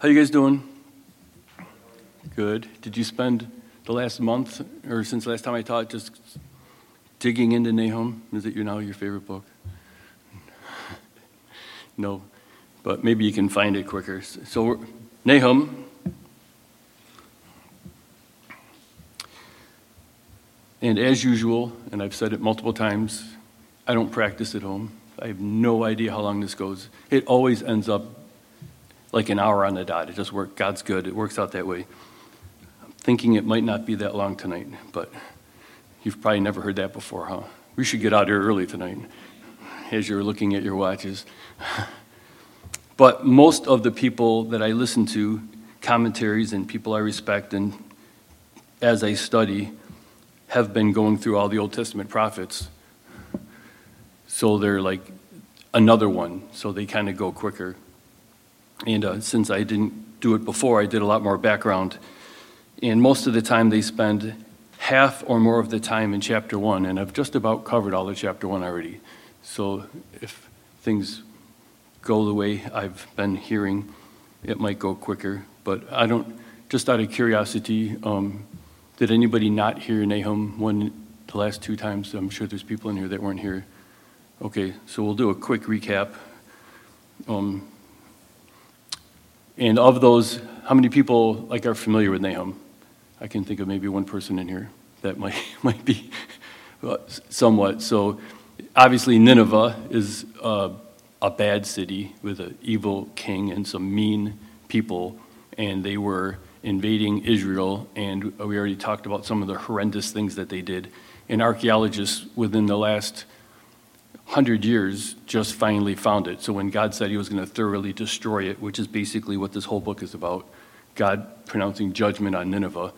How you guys doing? Good. Did you spend the last month or since last time I taught just digging into Nahum? Is it now your favorite book? no, but maybe you can find it quicker. So Nahum. And as usual, and I've said it multiple times, I don't practice at home. I have no idea how long this goes. It always ends up like an hour on the dot. It just works. God's good. It works out that way. I'm thinking it might not be that long tonight, but you've probably never heard that before, huh? We should get out here early tonight as you're looking at your watches. but most of the people that I listen to, commentaries and people I respect, and as I study, have been going through all the Old Testament prophets. So they're like another one, so they kind of go quicker. And uh, since I didn't do it before, I did a lot more background. And most of the time, they spend half or more of the time in chapter one, and I've just about covered all of chapter one already. So if things go the way I've been hearing, it might go quicker. But I don't, just out of curiosity, um, did anybody not hear Nahum one the last two times? I'm sure there's people in here that weren't here. Okay, so we'll do a quick recap. Um, and of those, how many people like are familiar with Nahum? I can think of maybe one person in here that might might be somewhat. So, obviously, Nineveh is uh, a bad city with an evil king and some mean people, and they were invading Israel. And we already talked about some of the horrendous things that they did. And archaeologists within the last hundred years just finally found it. So when God said he was going to thoroughly destroy it, which is basically what this whole book is about, God pronouncing judgment on Nineveh,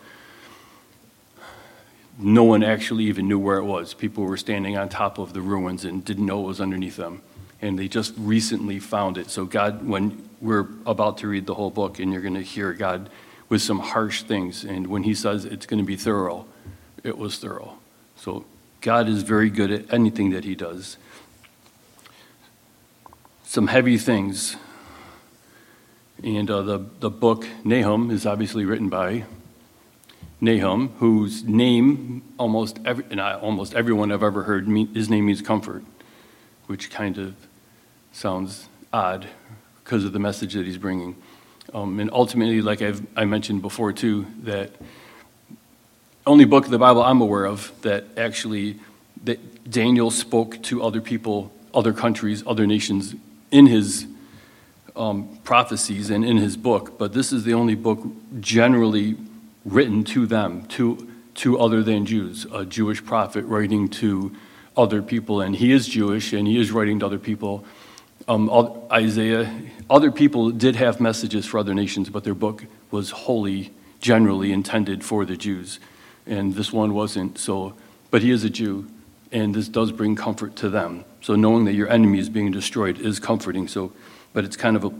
no one actually even knew where it was. People were standing on top of the ruins and didn't know it was underneath them. And they just recently found it. So God, when we're about to read the whole book and you're going to hear God with some harsh things, and when he says it's going to be thorough, it was thorough. So God is very good at anything that he does some heavy things. And uh, the, the book, Nahum, is obviously written by Nahum, whose name almost every, not almost everyone I've ever heard, his name means comfort, which kind of sounds odd because of the message that he's bringing. Um, and ultimately, like I've, I mentioned before too, that only book of the Bible I'm aware of that actually that Daniel spoke to other people, other countries, other nations in his um, prophecies and in his book, but this is the only book generally written to them, to, to other than Jews, a Jewish prophet writing to other people, and he is Jewish and he is writing to other people. Um, Isaiah, other people did have messages for other nations, but their book was wholly, generally intended for the Jews, and this one wasn't. So, but he is a Jew, and this does bring comfort to them. So knowing that your enemy is being destroyed is comforting. So, but it's kind of a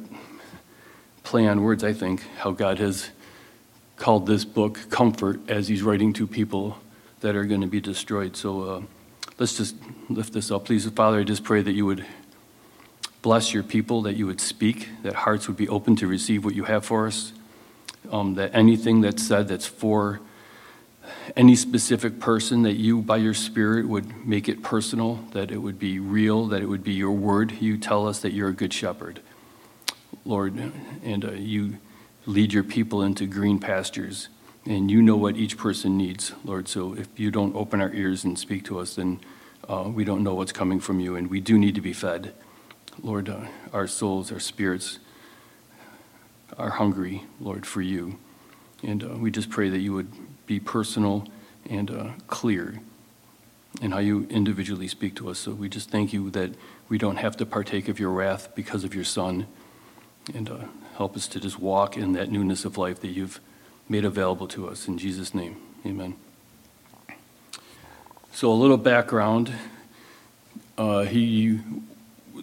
play on words, I think, how God has called this book comfort as He's writing to people that are going to be destroyed. So uh, let's just lift this up, please, Father. I just pray that you would bless your people, that you would speak, that hearts would be open to receive what you have for us, um, that anything that's said that's for any specific person that you, by your Spirit, would make it personal, that it would be real, that it would be your word. You tell us that you're a good shepherd, Lord, and uh, you lead your people into green pastures, and you know what each person needs, Lord. So if you don't open our ears and speak to us, then uh, we don't know what's coming from you, and we do need to be fed. Lord, uh, our souls, our spirits are hungry, Lord, for you. And uh, we just pray that you would be personal and uh, clear in how you individually speak to us. So we just thank you that we don't have to partake of your wrath because of your Son. And uh, help us to just walk in that newness of life that you've made available to us. In Jesus' name, amen. So, a little background. Uh, he,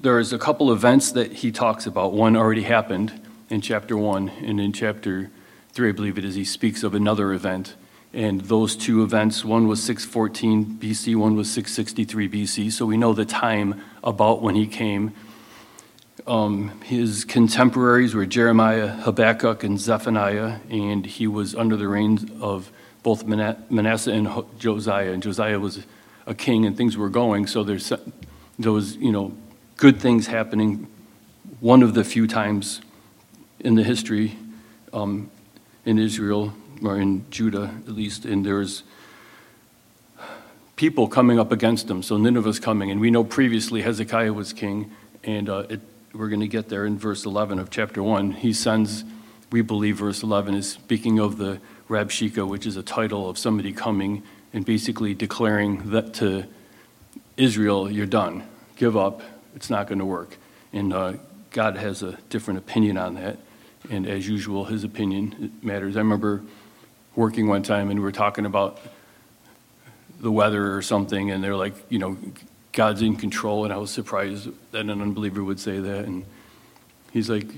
there's a couple events that he talks about. One already happened in chapter 1, and in chapter 3, I believe it is, he speaks of another event and those two events, one was 614 BC, one was 663 BC. So we know the time about when he came. Um, his contemporaries were Jeremiah, Habakkuk, and Zephaniah, and he was under the reigns of both Manasseh and Josiah. And Josiah was a king, and things were going. So there's there was you know good things happening. One of the few times in the history um, in Israel or in Judah, at least, and there's people coming up against him. So Nineveh's coming, and we know previously Hezekiah was king, and uh, it, we're going to get there in verse 11 of chapter 1. He sends, we believe, verse 11 is speaking of the Rabshakeh, which is a title of somebody coming and basically declaring that to Israel, you're done. Give up. It's not going to work. And uh, God has a different opinion on that. And as usual, his opinion matters. I remember working one time and we were talking about the weather or something, and they're like, you know, God's in control. And I was surprised that an unbeliever would say that. And he's like,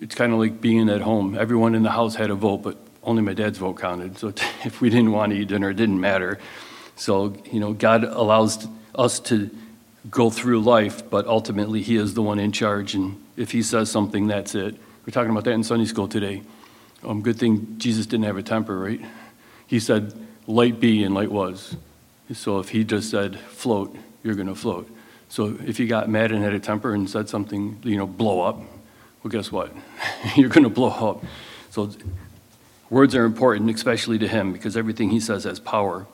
it's kind of like being at home. Everyone in the house had a vote, but only my dad's vote counted. So if we didn't want to eat dinner, it didn't matter. So, you know, God allows us to go through life, but ultimately He is the one in charge. And if He says something, that's it. We're talking about that in Sunday school today. Um, good thing Jesus didn't have a temper, right? He said, light be, and light was. So if He just said, float, you're going to float. So if you got mad and had a temper and said something, you know, blow up, well, guess what? You're going to blow up. So, words are important, especially to him, because everything he says has power.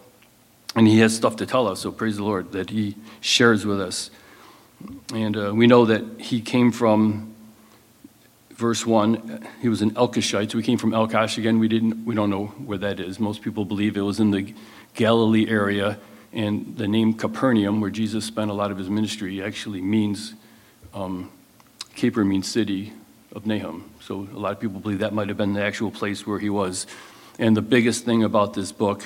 And he has stuff to tell us, so praise the Lord that he shares with us. And uh, we know that he came from verse 1 he was an elkoshite so we came from elkosh again we didn't we don't know where that is most people believe it was in the galilee area and the name capernaum where jesus spent a lot of his ministry actually means um, Caper means city of Nahum. So a lot of people believe that might have been the actual place where he was. And the biggest thing about this book,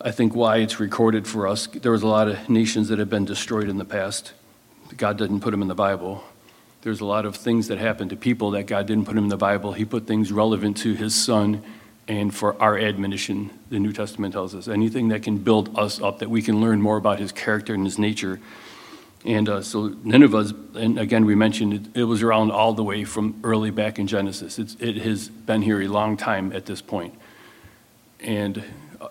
I think why it's recorded for us, there was a lot of nations that have been destroyed in the past. God didn't put them in the Bible. There's a lot of things that happen to people that God didn't put in the Bible. He put things relevant to his son and for our admonition, the New Testament tells us. Anything that can build us up, that we can learn more about his character and his nature and uh, so Nineveh, and again, we mentioned it, it, was around all the way from early back in Genesis. It's, it has been here a long time at this point. And uh,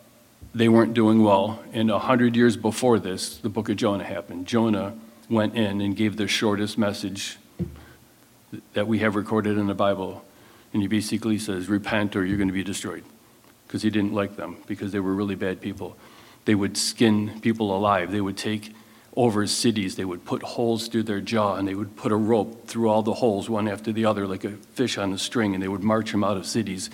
they weren't doing well. And a hundred years before this, the book of Jonah happened. Jonah went in and gave the shortest message that we have recorded in the Bible. And he basically says, Repent or you're going to be destroyed. Because he didn't like them, because they were really bad people. They would skin people alive, they would take over cities. They would put holes through their jaw and they would put a rope through all the holes, one after the other, like a fish on a string, and they would march them out of cities.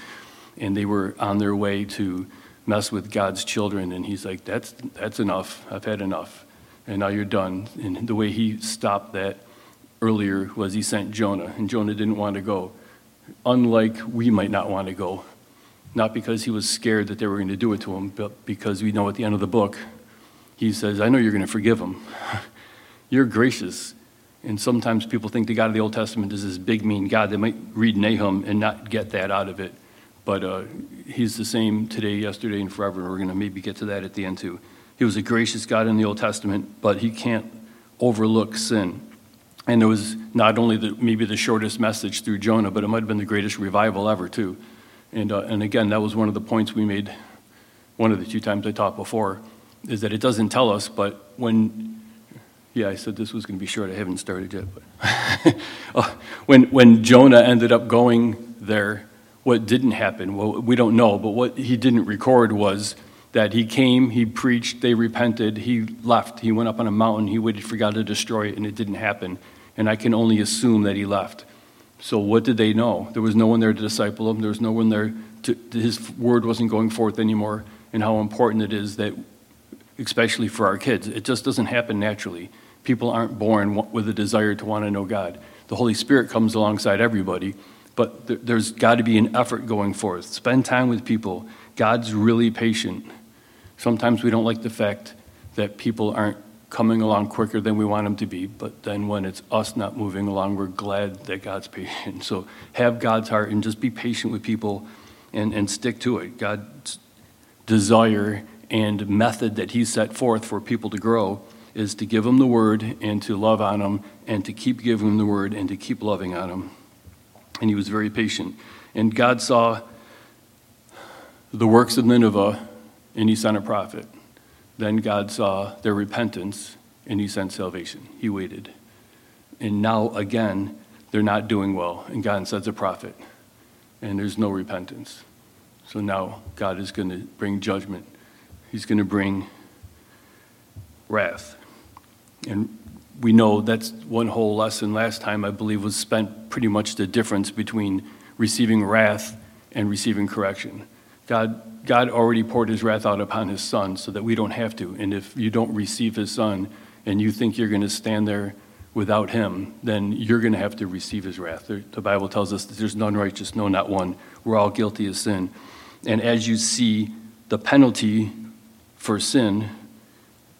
And they were on their way to mess with God's children. And he's like, That's, that's enough. I've had enough. And now you're done. And the way he stopped that earlier was he sent Jonah, and Jonah didn't want to go. Unlike we might not want to go, not because he was scared that they were going to do it to him, but because we know at the end of the book he says, I know you're going to forgive him. you're gracious. And sometimes people think the God of the Old Testament is this big, mean God. They might read Nahum and not get that out of it. But uh, he's the same today, yesterday, and forever. We're going to maybe get to that at the end, too. He was a gracious God in the Old Testament, but he can't overlook sin. And it was not only the, maybe the shortest message through Jonah, but it might have been the greatest revival ever, too. And, uh, and again, that was one of the points we made one of the two times I taught before is that it doesn't tell us, but when, yeah, I said this was going to be short. I haven't started yet. But uh, when, when Jonah ended up going there, what didn't happen, well, we don't know, but what he didn't record was that he came, he preached, they repented, he left. He went up on a mountain, he waited for God to destroy it, and it didn't happen. And I can only assume that he left. So what did they know? There was no one there to disciple him. There was no one there to, his word wasn't going forth anymore. And how important it is that especially for our kids. It just doesn't happen naturally. People aren't born with a desire to want to know God. The Holy Spirit comes alongside everybody, but there's got to be an effort going forth. Spend time with people. God's really patient. Sometimes we don't like the fact that people aren't coming along quicker than we want them to be, but then when it's us not moving along, we're glad that God's patient. So have God's heart and just be patient with people and, and stick to it. God's desire and method that he set forth for people to grow is to give them the word and to love on them and to keep giving them the word and to keep loving on them. And he was very patient. And God saw the works of Nineveh and he sent a prophet. Then God saw their repentance and he sent salvation. He waited. And now again, they're not doing well. And God sends a prophet. And there's no repentance. So now God is going to bring judgment. He's going to bring wrath. And we know that's one whole lesson last time, I believe, was spent pretty much the difference between receiving wrath and receiving correction. God, God already poured his wrath out upon his son so that we don't have to. And if you don't receive his son and you think you're going to stand there without him, then you're going to have to receive his wrath. The Bible tells us that there's none righteous, no, not one. We're all guilty of sin. And as you see the penalty for sin,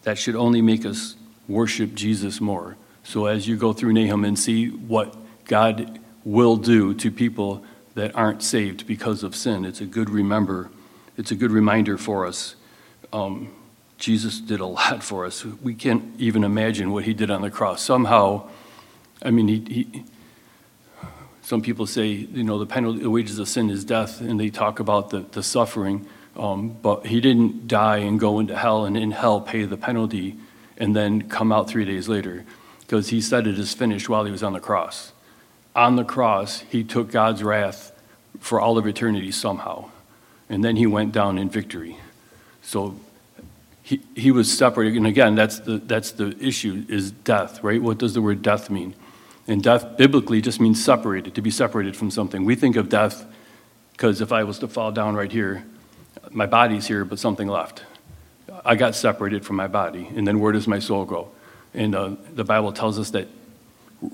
that should only make us worship Jesus more. So as you go through Nahum and see what God will do to people that aren't saved because of sin, it's a good remember. It's a good reminder for us. Um, Jesus did a lot for us. We can't even imagine what he did on the cross. Somehow, I mean, he, he some people say, you know, the penalty, the wages of sin is death, and they talk about the, the suffering. Um, but he didn't die and go into hell and in hell pay the penalty and then come out three days later because he said it is finished while he was on the cross. On the cross, he took God's wrath for all of eternity somehow. And then he went down in victory. So he, he was separated. And again, that's the, that's the issue is death, right? What does the word death mean? And death biblically just means separated, to be separated from something. We think of death because if I was to fall down right here, my body's here, but something left. I got separated from my body. And then where does my soul go? And uh, the Bible tells us that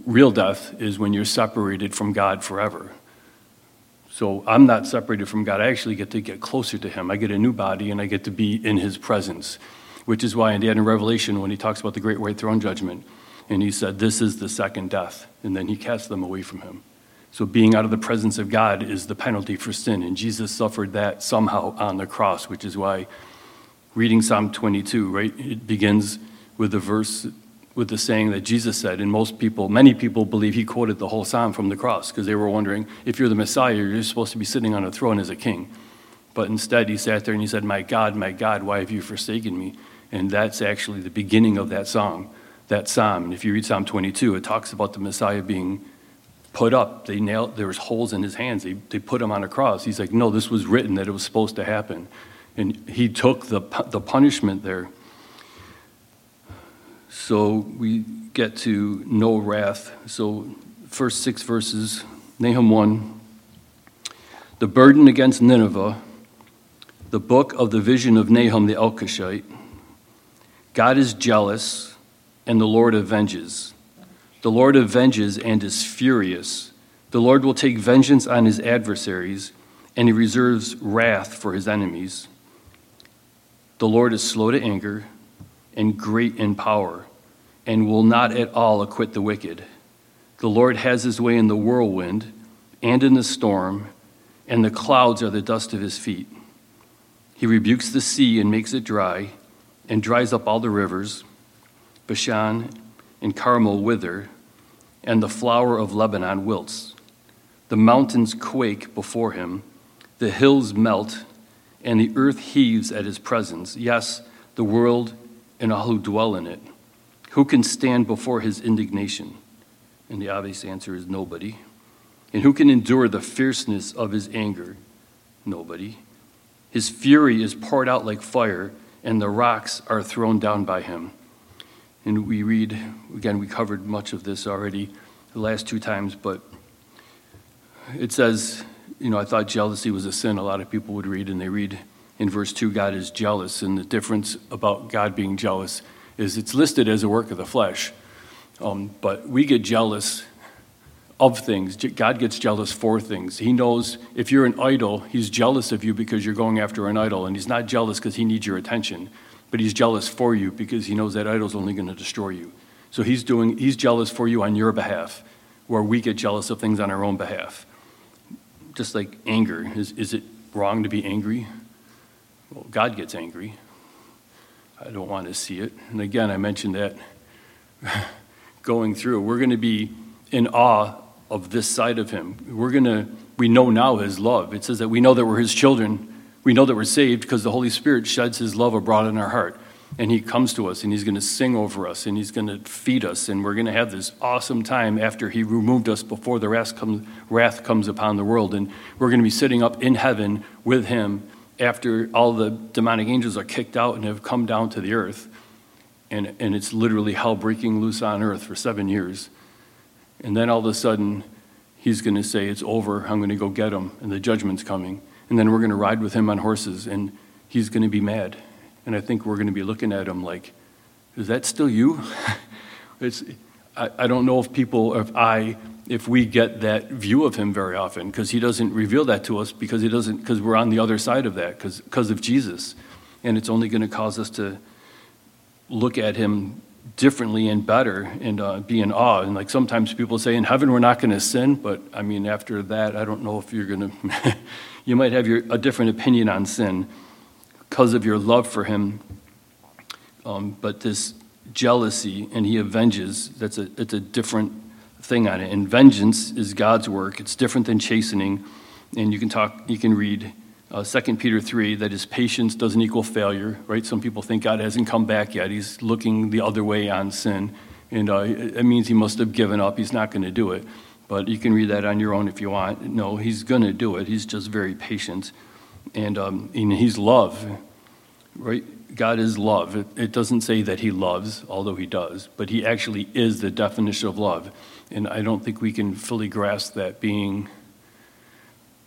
real death is when you're separated from God forever. So I'm not separated from God. I actually get to get closer to Him. I get a new body and I get to be in His presence, which is why in the end Revelation, when he talks about the great white throne judgment, and he said, This is the second death, and then he cast them away from Him. So being out of the presence of God is the penalty for sin, and Jesus suffered that somehow on the cross, which is why reading Psalm 22, right, it begins with the verse with the saying that Jesus said, and most people, many people believe he quoted the whole psalm from the cross because they were wondering if you're the Messiah, you're supposed to be sitting on a throne as a king. But instead, he sat there and he said, My God, my God, why have you forsaken me? And that's actually the beginning of that song, that psalm. And if you read Psalm 22, it talks about the Messiah being put up. They nailed, there was holes in his hands. They, they put him on a cross. He's like, no, this was written that it was supposed to happen. And he took the, the punishment there. So we get to no wrath. So, first six verses, Nahum 1. The burden against Nineveh, the book of the vision of Nahum the Elkoshite. God is jealous, and the Lord avenges. The Lord avenges and is furious. The Lord will take vengeance on his adversaries, and he reserves wrath for his enemies. The Lord is slow to anger and great in power, and will not at all acquit the wicked. The Lord has his way in the whirlwind and in the storm, and the clouds are the dust of his feet. He rebukes the sea and makes it dry, and dries up all the rivers. Bashan and Carmel wither, and the flower of Lebanon wilts. The mountains quake before him, the hills melt, and the earth heaves at his presence. Yes, the world and all who dwell in it. Who can stand before his indignation? And the obvious answer is nobody. And who can endure the fierceness of his anger? Nobody. His fury is poured out like fire, and the rocks are thrown down by him. And we read, again, we covered much of this already the last two times, but it says, you know, I thought jealousy was a sin. A lot of people would read, and they read in verse 2, God is jealous. And the difference about God being jealous is it's listed as a work of the flesh. Um, but we get jealous of things. God gets jealous for things. He knows if you're an idol, He's jealous of you because you're going after an idol. And He's not jealous because He needs your attention but he's jealous for you because he knows that idol's only going to destroy you. So he's doing he's jealous for you on your behalf, where we get jealous of things on our own behalf. Just like anger. Is is it wrong to be angry? Well, God gets angry. I don't want to see it. And again, I mentioned that going through, we're going to be in awe of this side of him. We're going to, we know now his love. It says that we know that we're his children. We know that we're saved because the Holy Spirit sheds his love abroad in our heart. And he comes to us and he's going to sing over us and he's going to feed us. And we're going to have this awesome time after he removed us before the wrath comes, wrath comes upon the world. And we're going to be sitting up in heaven with him after all the demonic angels are kicked out and have come down to the earth. And, and it's literally hell breaking loose on earth for seven years. And then all of a sudden, he's going to say, It's over. I'm going to go get him. And the judgment's coming. And then we're going to ride with him on horses. And he's going to be mad. And I think we're going to be looking at him like, Is that still you? it's, I, I don't know if people, if I, if we get that view of him very often, because he doesn't reveal that to us because he doesn't, because we're on the other side of that, because of Jesus. And it's only going to cause us to look at him differently and better and uh, be in awe. And like sometimes people say, in heaven we're not going to sin, but I mean, after that, I don't know if you're going to, you might have your, a different opinion on sin because of your love for him. Um, but this jealousy and he avenges, that's a, it's a different thing on it. And vengeance is God's work. It's different than chastening. And you can talk, you can read uh, 2 Peter 3 that his patience doesn't equal failure, right? Some people think God hasn't come back yet. He's looking the other way on sin. And uh, it means he must have given up. He's not going to do it. But you can read that on your own if you want. No, he's going to do it. He's just very patient. And, um, and he's love, right? God is love. It, it doesn't say that he loves, although he does, but he actually is the definition of love. And I don't think we can fully grasp that being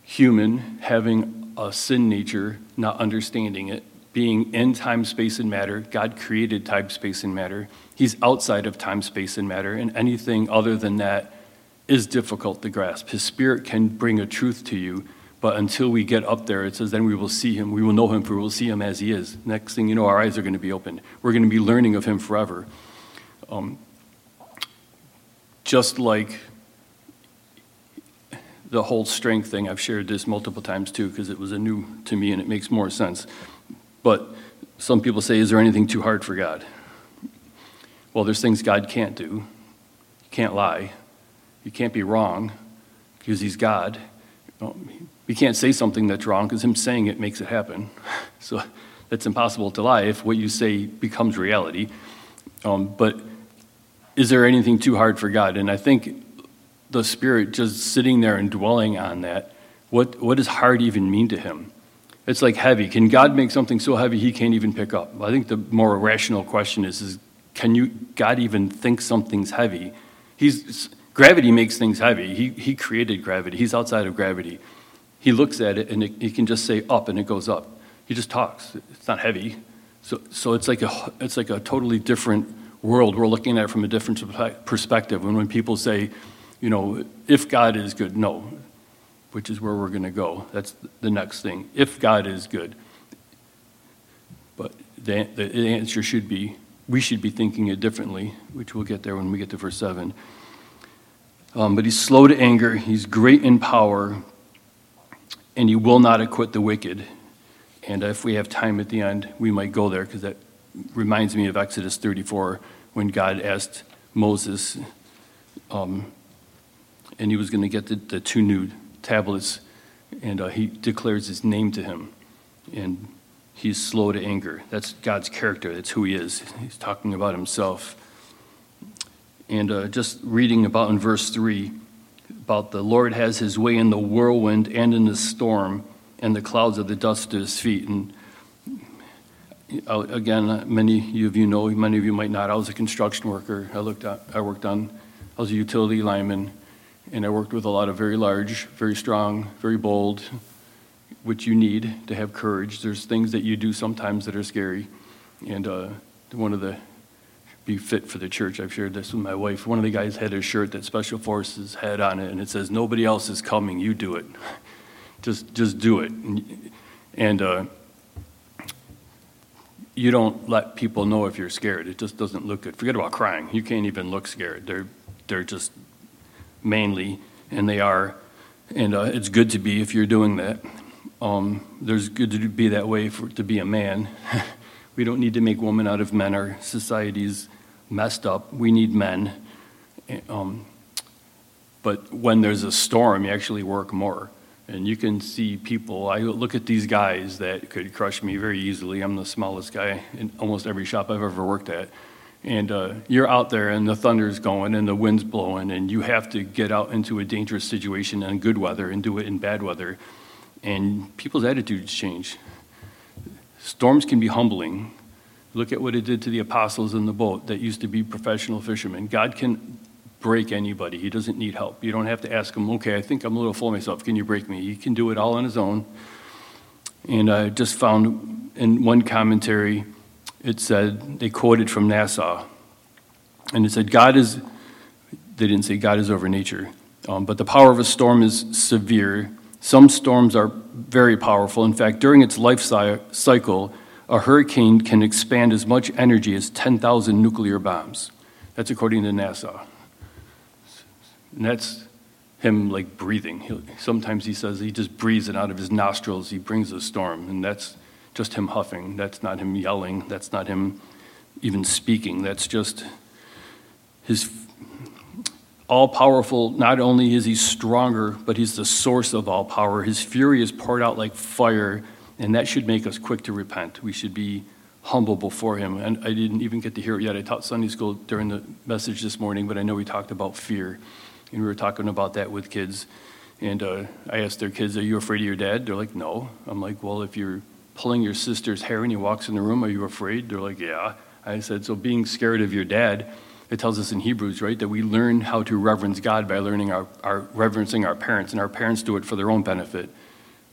human, having a sin nature, not understanding it, being in time, space, and matter. God created time, space, and matter. He's outside of time, space, and matter, and anything other than that is difficult to grasp. His spirit can bring a truth to you, but until we get up there, it says, then we will see him. We will know him, for we will see him as he is. Next thing you know, our eyes are going to be opened. We're going to be learning of him forever. Um, just like the whole strength thing. I've shared this multiple times too because it was a new to me and it makes more sense. But some people say, is there anything too hard for God? Well, there's things God can't do. You can't lie. You can't be wrong because He's God. You can't say something that's wrong because Him saying it makes it happen. So that's impossible to lie if what you say becomes reality. Um, but is there anything too hard for God? And I think the Spirit just sitting there and dwelling on that, what, what does hard even mean to him? It's like heavy. Can God make something so heavy he can't even pick up? I think the more rational question is, is can you, God even think something's heavy? He's, gravity makes things heavy. He, he created gravity. He's outside of gravity. He looks at it and it, he can just say up and it goes up. He just talks. It's not heavy. So, so it's, like a, it's like a totally different world. We're looking at it from a different perspective. And when people say, you know, if God is good, no, which is where we're going to go. That's the next thing. If God is good. But the, the answer should be we should be thinking it differently, which we'll get there when we get to verse 7. Um, but he's slow to anger, he's great in power, and he will not acquit the wicked. And if we have time at the end, we might go there because that reminds me of Exodus 34 when God asked Moses, um, and he was going to get the, the, two new tablets, and uh, he declares his name to him. And he's slow to anger. That's God's character, that's who he is. He's talking about himself. And uh, just reading about in verse 3 about the Lord has his way in the whirlwind and in the storm, and the clouds of the dust to his feet. And again, many of you know, many of you might not. I was a construction worker. I looked at, I worked on, I was a utility lineman and I worked with a lot of very large, very strong, very bold, which you need to have courage. There's things that you do sometimes that are scary. And uh, one of the, be fit for the church, I've shared this with my wife. One of the guys had a shirt that Special Forces had on it, and it says, Nobody else is coming, you do it. just, just do it. And, and uh, you don't let people know if you're scared. It just doesn't look good. Forget about crying. You can't even look scared. They're, they're just mainly, and they are. And uh, it's good to be if you're doing that. Um, there's good to be that way for to be a man. We don't need to make women out of men. Our society's messed up. We need men. Um, but when there's a storm, you actually work more. And you can see people, I look at these guys that could crush me very easily. I'm the smallest guy in almost every shop I've ever worked at. And uh, you're out there and the thunder's going and the wind's blowing, and you have to get out into a dangerous situation in good weather and do it in bad weather. And people's attitudes change. Storms can be humbling. Look at what it did to the apostles in the boat that used to be professional fishermen. God can break anybody. He doesn't need help. You don't have to ask him, okay, I think I'm a little full of myself. Can you break me? He can do it all on his own. And I just found in one commentary, it said, they quoted from NASA. And it said, God is, they didn't say God is over nature, um, but the power of a storm is severe. Some storms are very powerful. In fact, during its life cycle, a hurricane can expand as much energy as 10,000 nuclear bombs. That's according to NASA. And that's him like breathing. He'll, sometimes he says he just breathes it out of his nostrils. He brings a storm, and that's just him huffing. That's not him yelling. That's not him even speaking. That's just his all powerful. Not only is he stronger, but he's the source of all power. His fury is poured out like fire, and that should make us quick to repent. We should be humble before him. And I didn't even get to hear it yet. I taught Sunday school during the message this morning, but I know we talked about fear. And we were talking about that with kids. And uh, I asked their kids, Are you afraid of your dad? They're like, No. I'm like, Well, if you're pulling your sister's hair and he walks in the room, are you afraid? They're like, Yeah. I said, So being scared of your dad, it tells us in Hebrews, right, that we learn how to reverence God by learning our, our reverencing our parents, and our parents do it for their own benefit.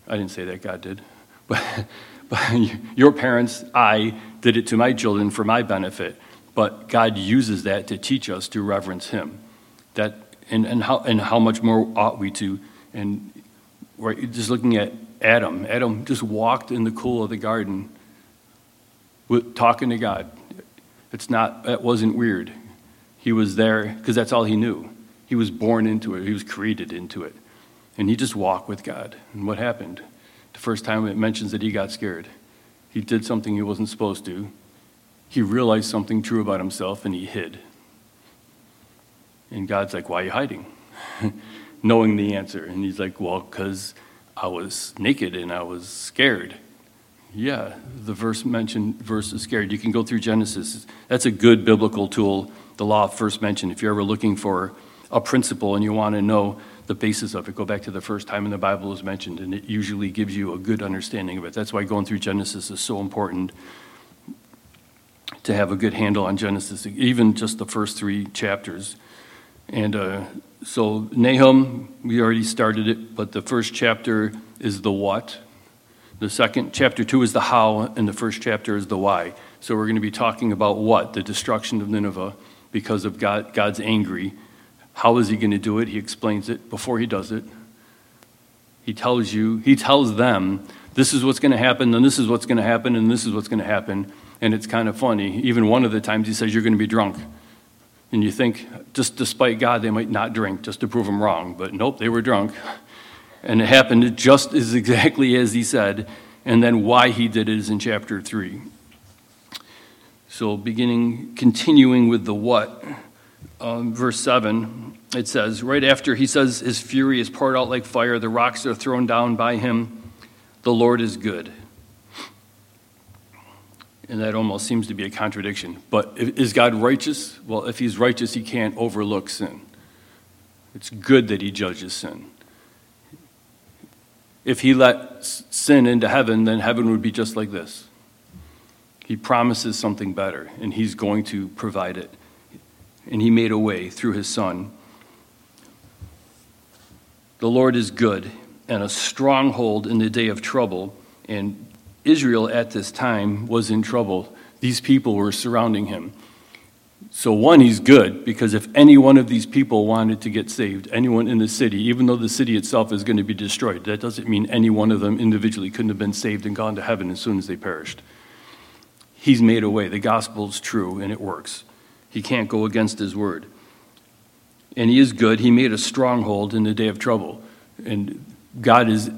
I didn't say that, God did. But, but your parents, I, did it to my children for my benefit. But God uses that to teach us to reverence Him. That and, and, how, and how much more ought we to? And right, just looking at Adam, Adam just walked in the cool of the garden with, talking to God. It's not, that wasn't weird. He was there because that's all he knew. He was born into it, he was created into it. And he just walked with God. And what happened? The first time it mentions that he got scared. He did something he wasn't supposed to. He realized something true about himself and he hid. And God's like, Why are you hiding? Knowing the answer. And he's like, Well, because I was naked and I was scared. Yeah, the verse mentioned verse is scared. You can go through Genesis. That's a good biblical tool, the law first mention. If you're ever looking for a principle and you want to know the basis of it, go back to the first time in the Bible is mentioned, and it usually gives you a good understanding of it. That's why going through Genesis is so important to have a good handle on Genesis, even just the first three chapters. And uh, so, Nahum, we already started it, but the first chapter is the what. The second, chapter two, is the how, and the first chapter is the why. So, we're going to be talking about what? The destruction of Nineveh because of God, God's angry. How is he going to do it? He explains it before he does it. He tells you, he tells them, this is what's going to happen, and this is what's going to happen, and this is what's going to happen. And it's kind of funny. Even one of the times he says, You're going to be drunk. And you think, just despite God, they might not drink just to prove him wrong. But nope, they were drunk. And it happened just as exactly as he said. And then why he did it is in chapter 3. So, beginning, continuing with the what, um, verse 7, it says, right after he says his fury is poured out like fire, the rocks are thrown down by him, the Lord is good. And that almost seems to be a contradiction. But is God righteous? Well, if he's righteous, he can't overlook sin. It's good that he judges sin. If he let sin into heaven, then heaven would be just like this. He promises something better, and he's going to provide it. And he made a way through his son. The Lord is good and a stronghold in the day of trouble, and Israel at this time was in trouble. These people were surrounding him. So, one, he's good because if any one of these people wanted to get saved, anyone in the city, even though the city itself is going to be destroyed, that doesn't mean any one of them individually couldn't have been saved and gone to heaven as soon as they perished. He's made a way. The gospel is true and it works. He can't go against his word. And he is good. He made a stronghold in the day of trouble. And God is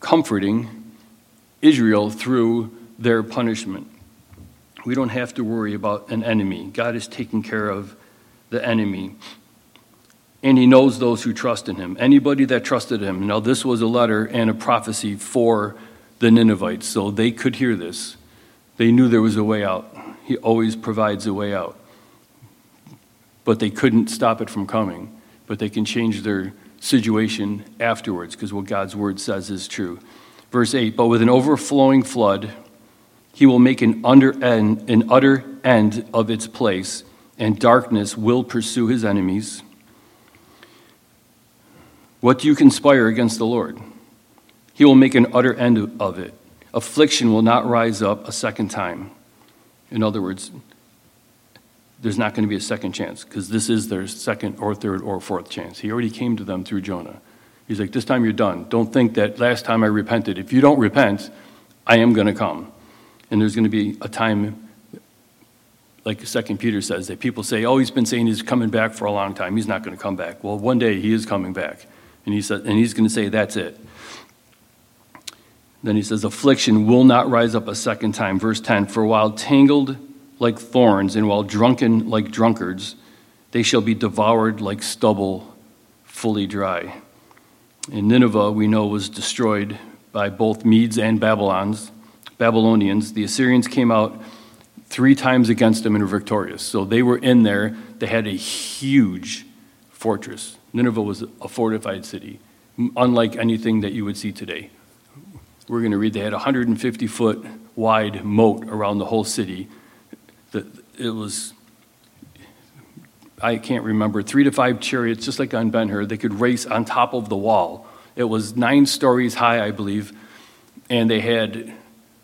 comforting Israel through their punishment. We don't have to worry about an enemy. God is taking care of the enemy. And he knows those who trust in him. Anybody that trusted him. Now, this was a letter and a prophecy for the Ninevites, so they could hear this. They knew there was a way out. He always provides a way out. But they couldn't stop it from coming. But they can change their situation afterwards because what God's word says is true. Verse 8 But with an overflowing flood, he will make an, under end, an utter end of its place, and darkness will pursue his enemies. What do you conspire against the Lord? He will make an utter end of it. Affliction will not rise up a second time. In other words, there's not going to be a second chance because this is their second or third or fourth chance. He already came to them through Jonah. He's like, This time you're done. Don't think that last time I repented. If you don't repent, I am going to come. And there's going to be a time, like Second Peter says, that people say, Oh, he's been saying he's coming back for a long time. He's not going to come back. Well, one day he is coming back. And, he said, and he's going to say, That's it. Then he says, Affliction will not rise up a second time. Verse 10 For while tangled like thorns, and while drunken like drunkards, they shall be devoured like stubble, fully dry. And Nineveh, we know, was destroyed by both Medes and Babylons, Babylonians. The Assyrians came out three times against them and were victorious. So they were in there. They had a huge fortress. Nineveh was a fortified city, unlike anything that you would see today. We're going to read they had a 150 foot wide moat around the whole city it was, I can't remember, three to five chariots, just like on Ben Hur. They could race on top of the wall. It was nine stories high, I believe, and they had,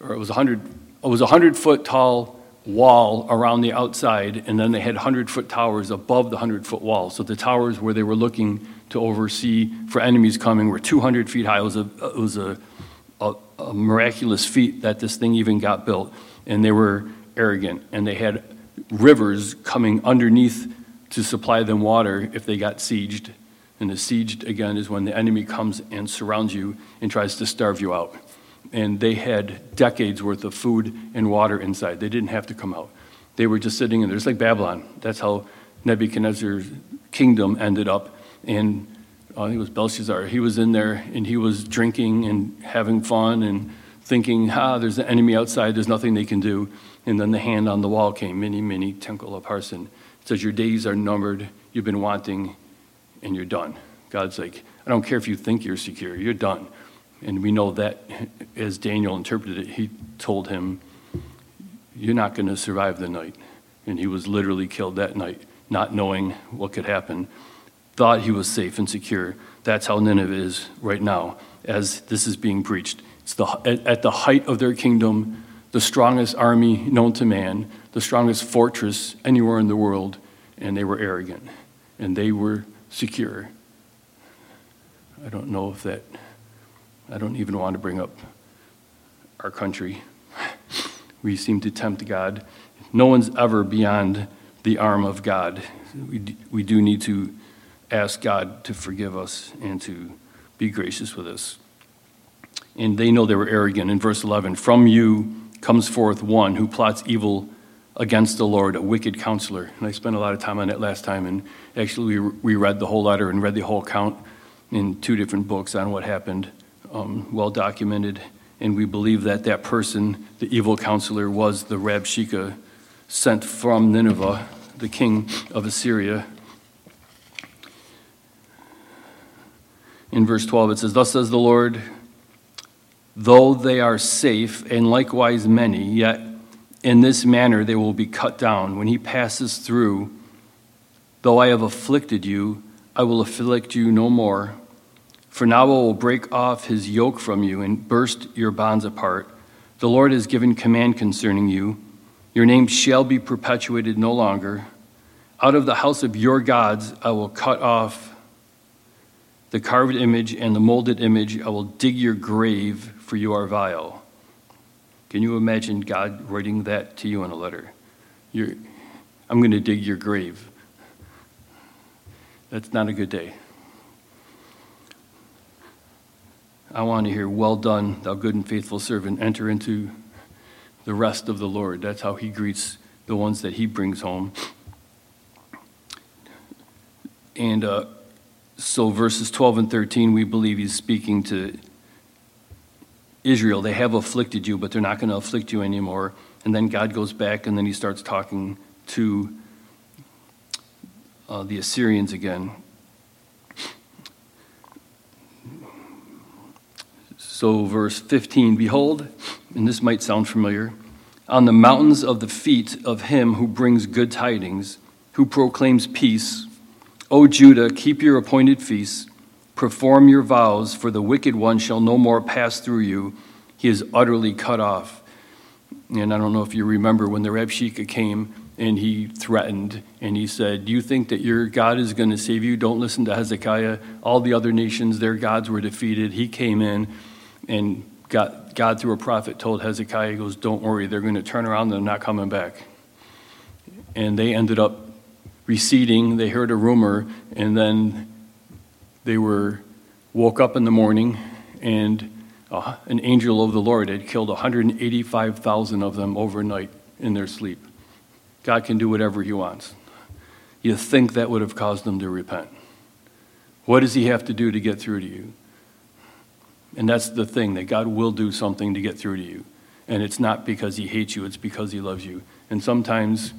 or it was a hundred, it was a hundred foot tall wall around the outside, and then they had hundred foot towers above the hundred foot wall. So the towers where they were looking to oversee for enemies coming were 200 feet high. It was a, it was a, a, a miraculous feat that this thing even got built, and they were arrogant, and they had rivers coming underneath to supply them water if they got sieged. And the sieged, again, is when the enemy comes and surrounds you and tries to starve you out. And they had decades worth of food and water inside. They didn't have to come out. They were just sitting in there. It's like Babylon. That's how Nebuchadnezzar's kingdom ended up. And I think it was Belshazzar. He was in there and he was drinking and having fun and thinking, ah, there's an enemy outside. There's nothing they can do. And then the hand on the wall came, Mene, mene, tekel upharsin. It says, Your days are numbered, you've been wanting, and you're done. God's like, I don't care if you think you're secure, you're done. And we know that as Daniel interpreted it, he told him, You're not going to survive the night. And he was literally killed that night, not knowing what could happen. Thought he was safe and secure. That's how Nineveh is right now, as this is being preached. It's the, at the height of their kingdom, the strongest army known to man, the strongest fortress anywhere in the world, and they were arrogant and they were secure. I don't know if that, I don't even want to bring up our country. We seem to tempt God. No one's ever beyond the arm of God. We, we do need to ask God to forgive us and to be gracious with us. And they know they were arrogant. In verse 11, from you, comes forth one who plots evil against the Lord, a wicked counselor. And I spent a lot of time on that last time, and actually we, we read the whole letter and read the whole account in two different books on what happened, um, well documented. And we believe that that person, the evil counselor, was the Rabshakeh sent from Nineveh, the king of Assyria. In verse 12, it says, Thus says the Lord, Though they are safe, and likewise many, yet in this manner they will be cut down. When he passes through, though I have afflicted you, I will afflict you no more. For now I will break off his yoke from you and burst your bonds apart. The Lord has given command concerning you. Your name shall be perpetuated no longer. Out of the house of your gods I will cut off the carved image and the molded image. I will dig your grave for you are vile. Can you imagine God writing that to you in a letter? You're, I'm going to dig your grave. That's not a good day. I want to hear, Well done, thou good and faithful servant. Enter into the rest of the Lord. That's how he greets the ones that he brings home. And uh, so, verses 12 and 13, we believe he's speaking to Israel. They have afflicted you, but they're not going to afflict you anymore. And then God goes back and then he starts talking to uh, the Assyrians again. So, verse 15 Behold, and this might sound familiar, on the mountains of the feet of him who brings good tidings, who proclaims peace, O Judah, keep your appointed feasts, perform your vows, for the wicked one shall no more pass through you. He is utterly cut off. And I don't know if you remember when the Rabshakeh came and he threatened and he said, You think that your God is going to save you? Don't listen to Hezekiah. All the other nations, their gods were defeated. He came in and God, God, through a prophet, told Hezekiah, He goes, Don't worry, they're going to turn around, they're not coming back. And they ended up receding. They heard a rumor, and then they were woke up in the morning, and uh, an angel of the Lord had killed 185,000 of them overnight in their sleep. God can do whatever He wants. You think that would have caused them to repent. What does He have to do to get through to you? And that's the thing, that God will do something to get through to you. And it's not because he hates you, it's because he loves you. And sometimes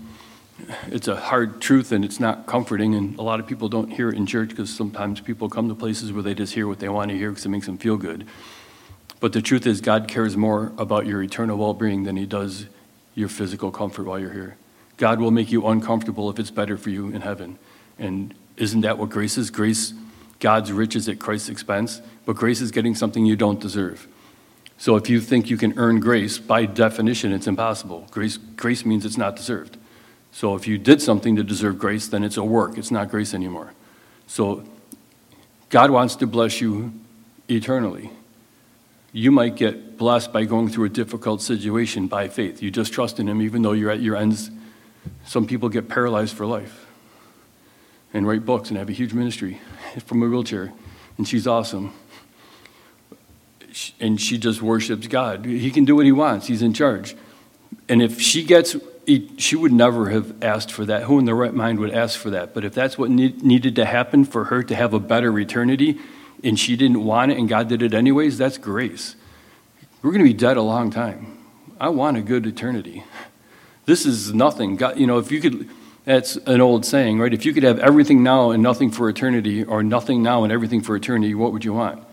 it's a hard truth and it's not comforting, and a lot of people don't hear it in church because sometimes people come to places where they just hear what they want to hear because it makes them feel good. But the truth is, God cares more about your eternal well being than he does your physical comfort while you're here. God will make you uncomfortable if it's better for you in heaven. And isn't that what grace is? Grace God's riches at Christ's expense, but grace is getting something you don't deserve. So if you think you can earn grace, by definition, it's impossible. Grace, grace means it's not deserved. So if you did something to deserve grace, then it's a work. It's not grace anymore. So God wants to bless you eternally. You might get blessed by going through a difficult situation by faith. You just trust in Him even though you're at your ends. Some people get paralyzed for life and write books and have a huge ministry from a wheelchair, and she's awesome. And she just worships God. He can do what he wants, he's in charge. And if she gets, she would never have asked for that. Who in their right mind would ask for that? But if that's what needed to happen for her to have a better eternity, and she didn't want it and God did it anyways, that's grace. We're going to be dead a long time. I want a good eternity. This is nothing. God, you know, if you could that's an old saying, right? If you could have everything now and nothing for eternity, or nothing now and everything for eternity, what would you want?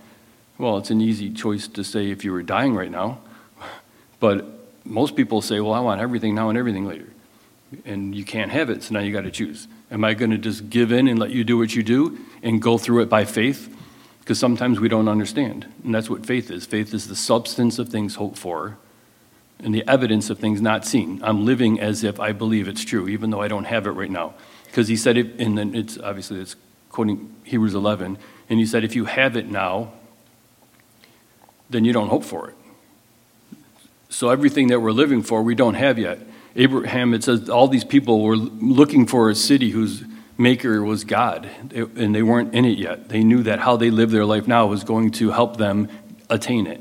Well, it's an easy choice to say if you were dying right now. But most people say, well, I want everything now and everything later. And you can't have it, so now you got to choose. Am I going to just give in and let you do what you do and go through it by faith? Because sometimes we don't understand. And that's what faith is faith is the substance of things hoped for and the evidence of things not seen. I'm living as if I believe it's true, even though I don't have it right now. Because he said it, and then it's obviously it's quoting Hebrews 11, and he said, if you have it now, then you don't hope for it. So everything that we're living for, we don't have yet. Abraham, it says all these people were looking for a city whose maker was God, and they weren't in it yet. They knew that how they live their life now was going to help them attain it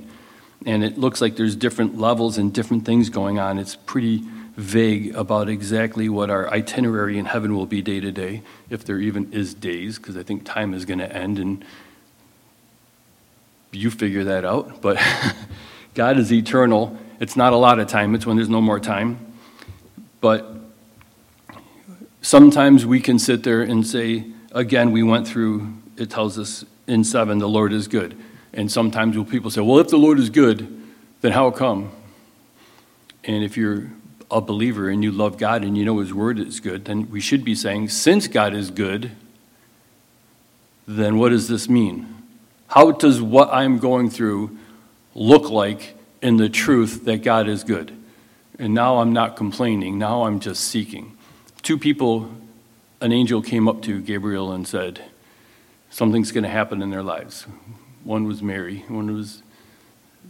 and it looks like there's different levels and different things going on. It's pretty vague about exactly what our itinerary in heaven will be day to day, if there even is days, because I think time is going to end and you figure that out. But God is eternal. It's not a lot of time, it's when there's no more time. But sometimes we can sit there and say, again, we went through, it tells us in 7, the Lord is good. And sometimes people say, well, if the Lord is good, then how come? And if you're a believer and you love God and you know His Word is good, then we should be saying, since God is good, then what does this mean? How does what I'm going through look like in the truth that God is good? And now I'm not complaining, now I'm just seeking. Two people, an angel came up to Gabriel and said, Something's going to happen in their lives. One was Mary, one was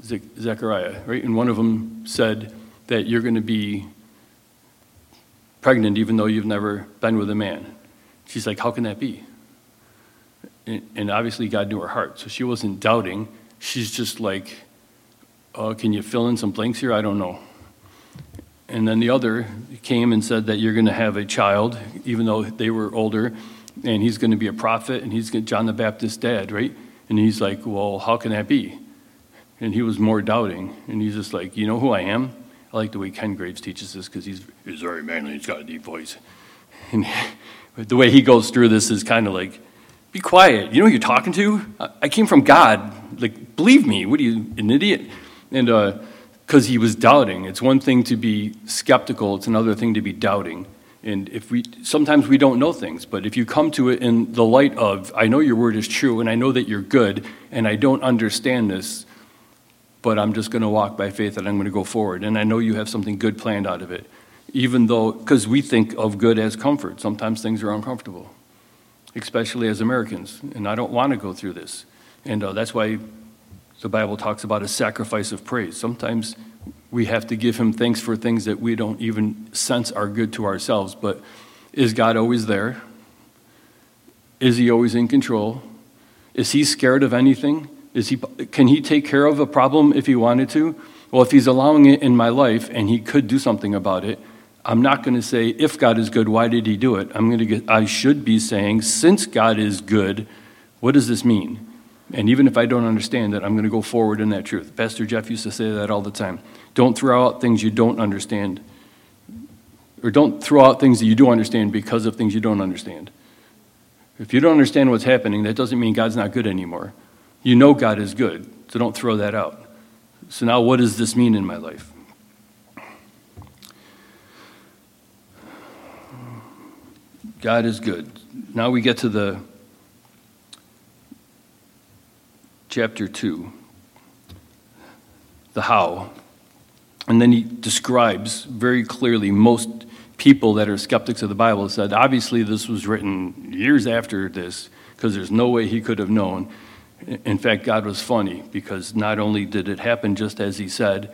Zechariah, right? And one of them said that you're going to be pregnant even though you've never been with a man. She's like, How can that be? And obviously, God knew her heart. So she wasn't doubting. She's just like, oh, Can you fill in some blanks here? I don't know. And then the other came and said that you're going to have a child, even though they were older, and he's going to be a prophet, and he's John the Baptist's dad, right? And he's like, well, how can that be? And he was more doubting. And he's just like, you know who I am? I like the way Ken Graves teaches this because he's, he's very manly, he's got a deep voice. And the way he goes through this is kind of like, be quiet. You know who you're talking to? I came from God. Like, believe me. What are you, an idiot? And because uh, he was doubting. It's one thing to be skeptical, it's another thing to be doubting. And if we sometimes we don't know things, but if you come to it in the light of, I know your word is true, and I know that you're good, and I don't understand this, but I'm just going to walk by faith and I'm going to go forward. And I know you have something good planned out of it, even though, because we think of good as comfort. Sometimes things are uncomfortable, especially as Americans, and I don't want to go through this. And uh, that's why the Bible talks about a sacrifice of praise. Sometimes we have to give him thanks for things that we don't even sense are good to ourselves. But is God always there? Is he always in control? Is he scared of anything? Is he, can he take care of a problem if he wanted to? Well, if he's allowing it in my life and he could do something about it, I'm not going to say, if God is good, why did he do it? I'm going to get, I should be saying, since God is good, what does this mean? And even if I don't understand it, I'm going to go forward in that truth. Pastor Jeff used to say that all the time. Don't throw out things you don't understand. Or don't throw out things that you do understand because of things you don't understand. If you don't understand what's happening, that doesn't mean God's not good anymore. You know God is good, so don't throw that out. So now, what does this mean in my life? God is good. Now we get to the chapter 2, the how. And then he describes very clearly most people that are skeptics of the Bible said, obviously, this was written years after this, because there's no way he could have known. In fact, God was funny because not only did it happen just as he said,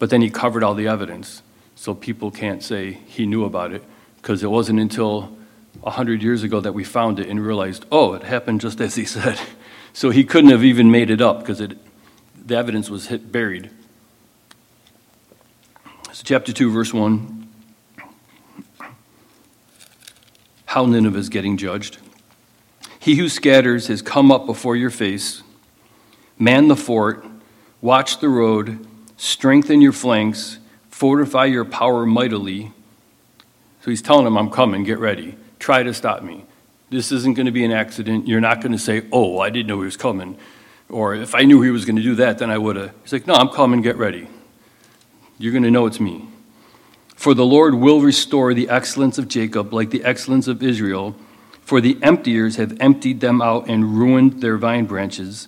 but then he covered all the evidence. So people can't say he knew about it because it wasn't until 100 years ago that we found it and realized, oh, it happened just as he said. So he couldn't have even made it up because the evidence was buried. So, chapter 2, verse 1 How Nineveh is getting judged. He who scatters has come up before your face. Man the fort, watch the road, strengthen your flanks, fortify your power mightily. So he's telling him, I'm coming, get ready. Try to stop me. This isn't going to be an accident. You're not going to say, Oh, I didn't know he was coming. Or if I knew he was going to do that, then I would have. He's like, No, I'm coming, get ready. You're going to know it's me. For the Lord will restore the excellence of Jacob like the excellence of Israel. For the emptiers have emptied them out and ruined their vine branches.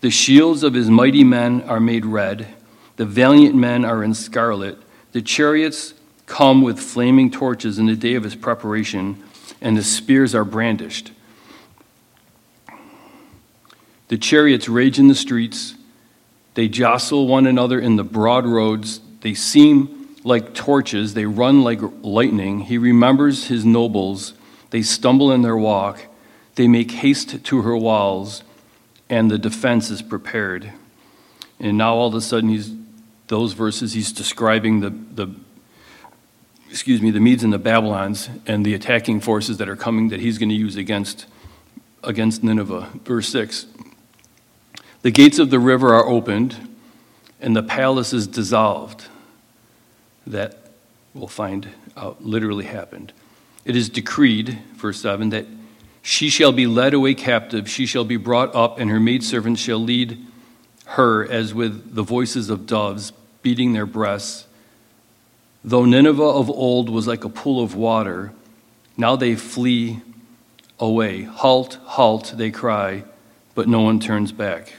The shields of his mighty men are made red. The valiant men are in scarlet. The chariots come with flaming torches in the day of his preparation and the spears are brandished. The chariots rage in the streets. They jostle one another in the broad roads. They seem like torches. They run like lightning. He remembers his nobles. They stumble in their walk. They make haste to her walls, and the defense is prepared. And now all of a sudden, he's those verses he's describing the, the excuse me, the Medes and the Babylons and the attacking forces that are coming that he's going to use against, against Nineveh. Verse 6 The gates of the river are opened, and the palace is dissolved. That we'll find out literally happened. It is decreed, verse 7, that she shall be led away captive, she shall be brought up, and her maidservants shall lead her as with the voices of doves, beating their breasts Though Nineveh of old was like a pool of water, now they flee away. Halt, halt, they cry, but no one turns back.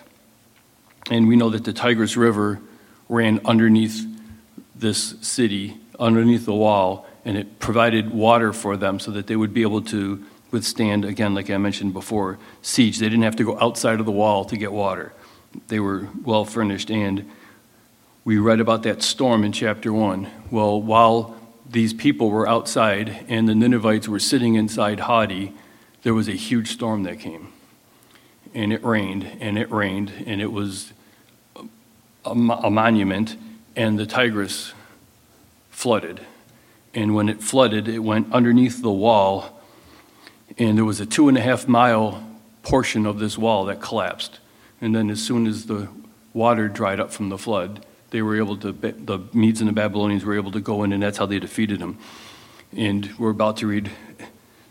And we know that the Tigris River ran underneath this city, underneath the wall, and it provided water for them so that they would be able to withstand, again, like I mentioned before, siege. They didn't have to go outside of the wall to get water. They were well furnished, and we read about that storm in chapter 1. Well, while these people were outside and the Ninevites were sitting inside Hadi, there was a huge storm that came. And it rained, and it rained, and it was a, a monument, and the Tigris flooded. And when it flooded, it went underneath the wall, and there was a two and a half mile portion of this wall that collapsed. And then, as soon as the water dried up from the flood, they were able to, the Medes and the Babylonians were able to go in, and that's how they defeated them. And we're about to read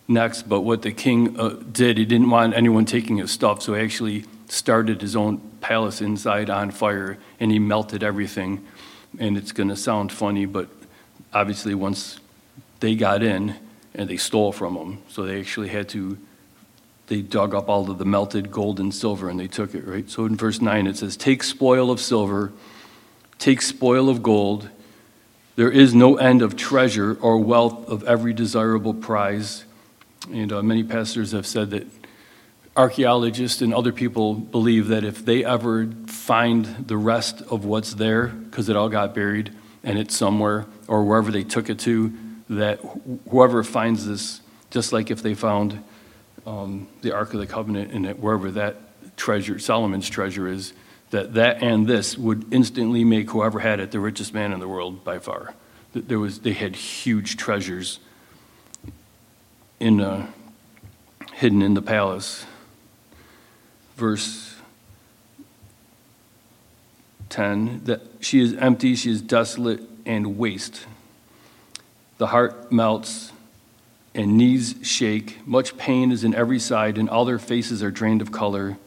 next, but what the king uh, did, he didn't want anyone taking his stuff, so he actually started his own palace inside on fire, and he melted everything. And it's going to sound funny, but obviously, once they got in, and they stole from him, so they actually had to they dug up all of the melted gold and silver and they took it, right? So in verse 9 it says, Take spoil of silver, take spoil of gold. There is no end of treasure or wealth of every desirable prize. And uh, many pastors have said that archaeologists and other people believe that if they ever find the rest of what's there, because it all got buried and it's somewhere, or wherever they took it to, that whoever finds this, just like if they found um, the Ark of the Covenant and wherever that treasure, Solomon's treasure is, that that and this would instantly make whoever had it the richest man in the world by far. There was, they had huge treasures in, uh, hidden in the palace. Verse 10 that she is empty, she is desolate and waste. The heart melts and knees shake. Much pain is in every side, and all their faces are drained of color.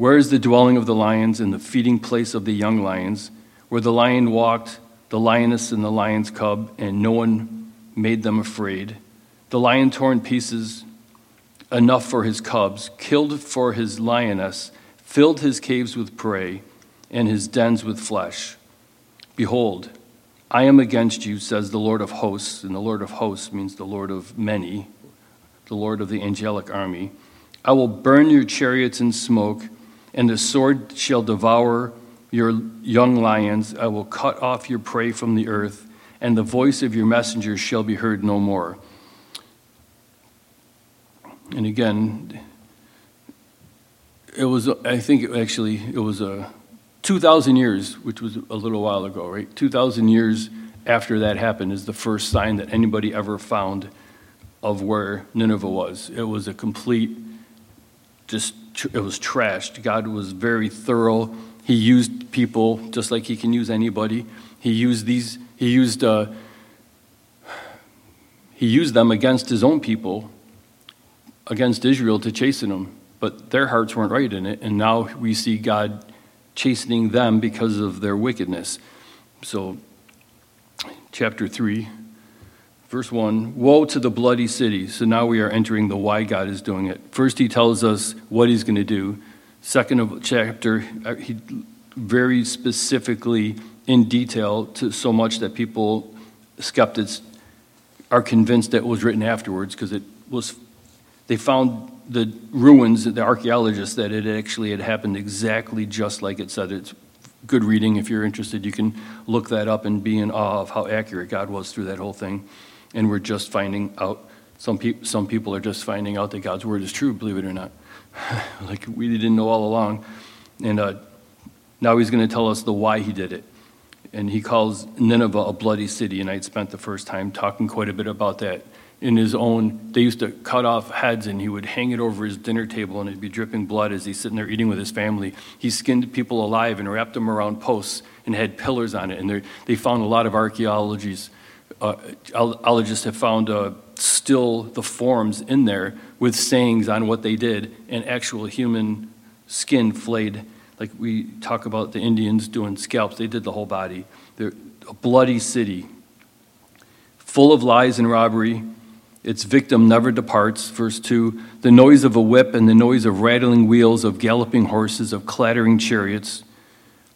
Where is the dwelling of the lions and the feeding place of the young lions, where the lion walked, the lioness and the lion's cub, and no one made them afraid? The lion torn pieces, enough for his cubs, killed for his lioness, filled his caves with prey, and his dens with flesh. Behold, I am against you, says the Lord of hosts, and the Lord of hosts means the Lord of many, the Lord of the angelic army. I will burn your chariots in smoke, and the sword shall devour your young lions. I will cut off your prey from the earth, and the voice of your messengers shall be heard no more. And again, it was, I think it actually, it was uh, a 2,000 years, which was a little while ago, right? 2,000 years after that happened is the first sign that anybody ever found of where Nineveh was. It was a complete, just, it was trashed. God was very thorough. He used people just like he can use anybody. He used these, he used, uh, he used them against his own people, against Israel to chasten them. But their hearts weren't right in it. And now we see God chastening them because of their wickedness. So, chapter 3, verse 1 Woe to the bloody city. So now we are entering the why God is doing it. First, he tells us what he's going to do. Second of chapter, uh, he very specifically in detail to so much that people, skeptics, are convinced that it was written afterwards because it was, they found the ruins, the archaeologists, that it actually had happened exactly just like it said. It's good reading. If you're interested, you can look that up and be in awe of how accurate God was through that whole thing. And we're just finding out, some, pe- some people are just finding out that God's word is true, believe it or not. like we didn't know all along. And uh, now he's going to tell us the why he did it. And he calls Nineveh a bloody city. And I'd spent the first time talking quite a bit about that in his own, they used to cut off heads and he would hang it over his dinner table and it'd be dripping blood as he's sitting there eating with his family. He skinned people alive and wrapped them around posts and had pillars on it. And they found a lot of archaeologists, uh, archaeologists have found uh, still the forms in there with sayings on what they did and actual human skin flayed. Like we talk about the Indians doing scalps, they did the whole body. They're a bloody city, full of lies and robbery its victim never departs. Verse 2 The noise of a whip and the noise of rattling wheels, of galloping horses, of clattering chariots.